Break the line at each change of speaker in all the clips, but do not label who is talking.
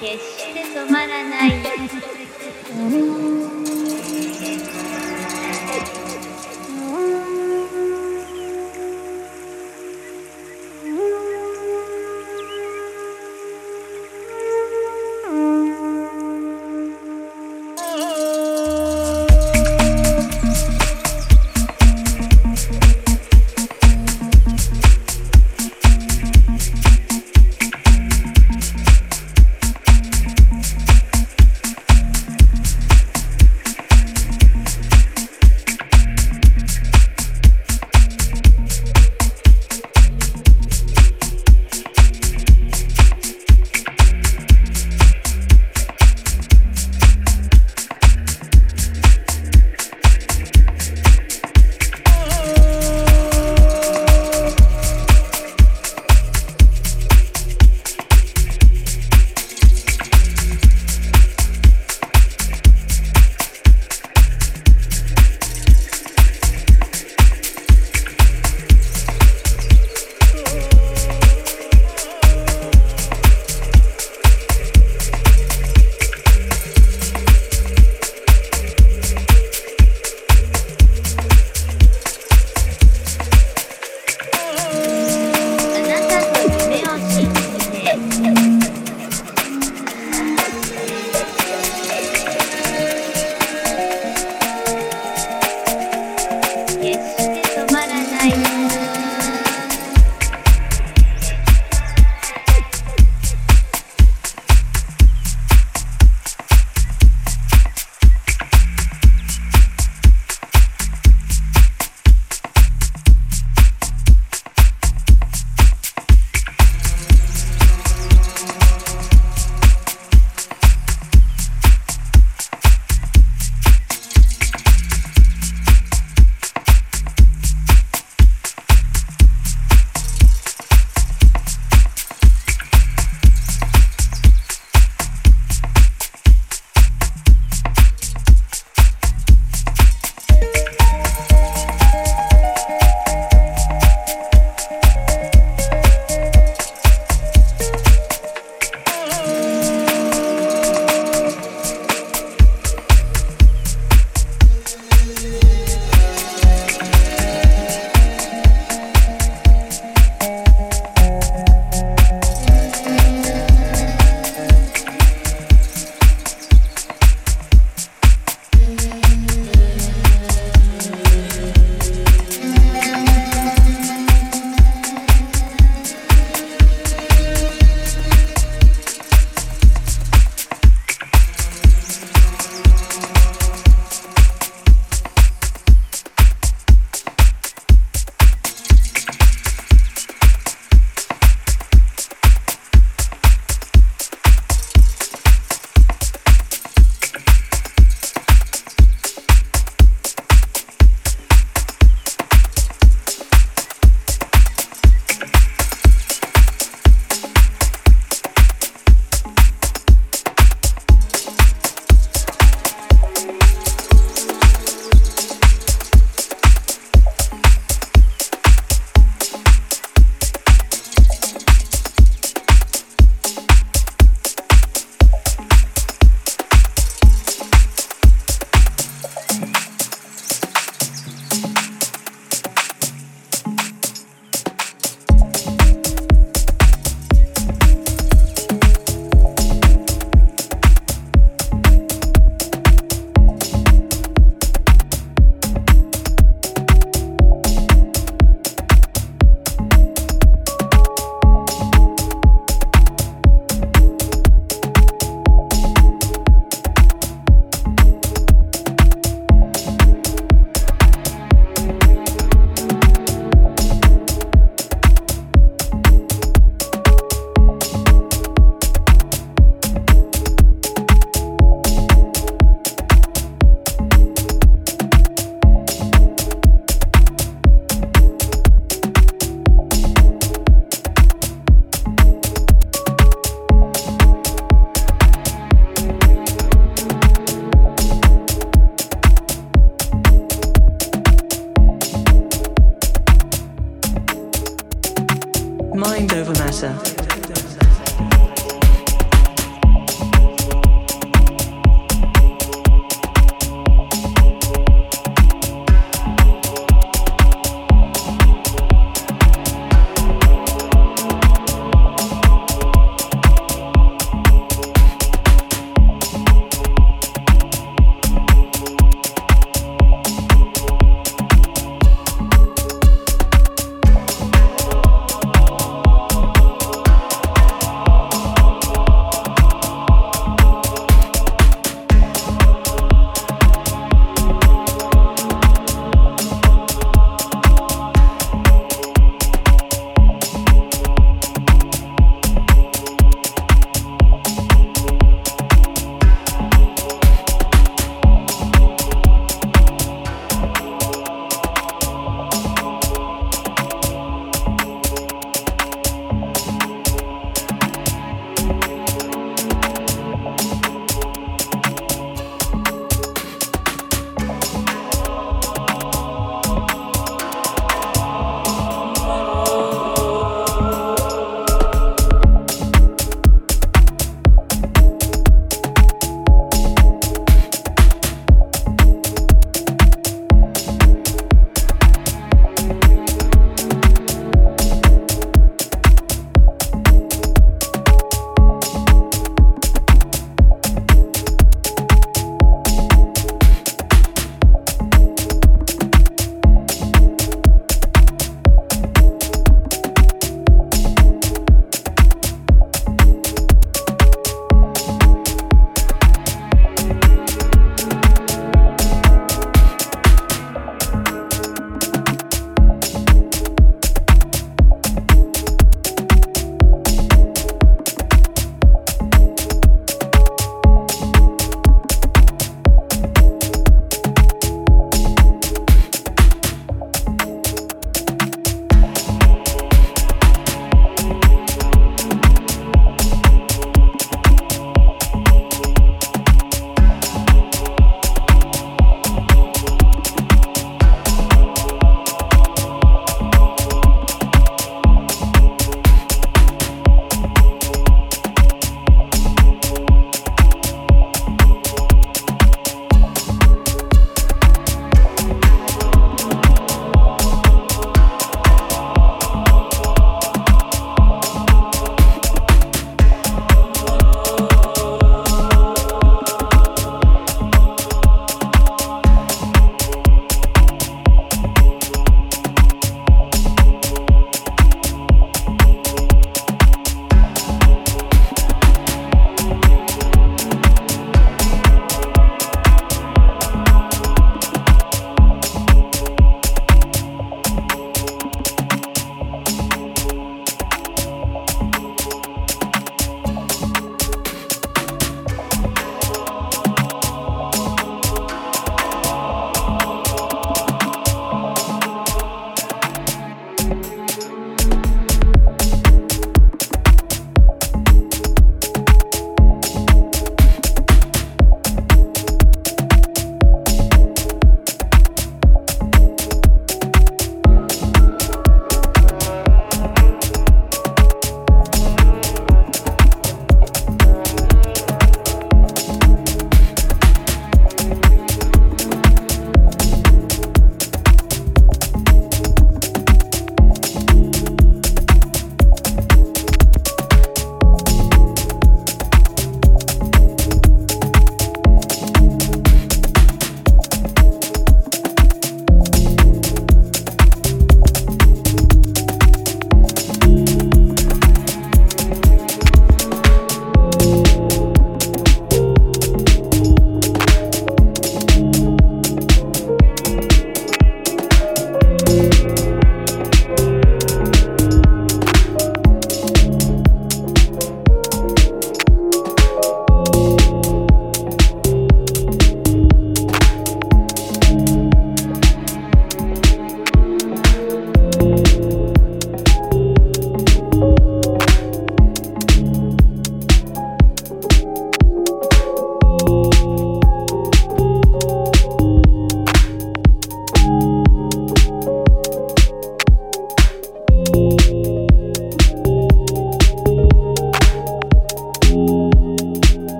決して止まらない。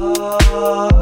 Oh.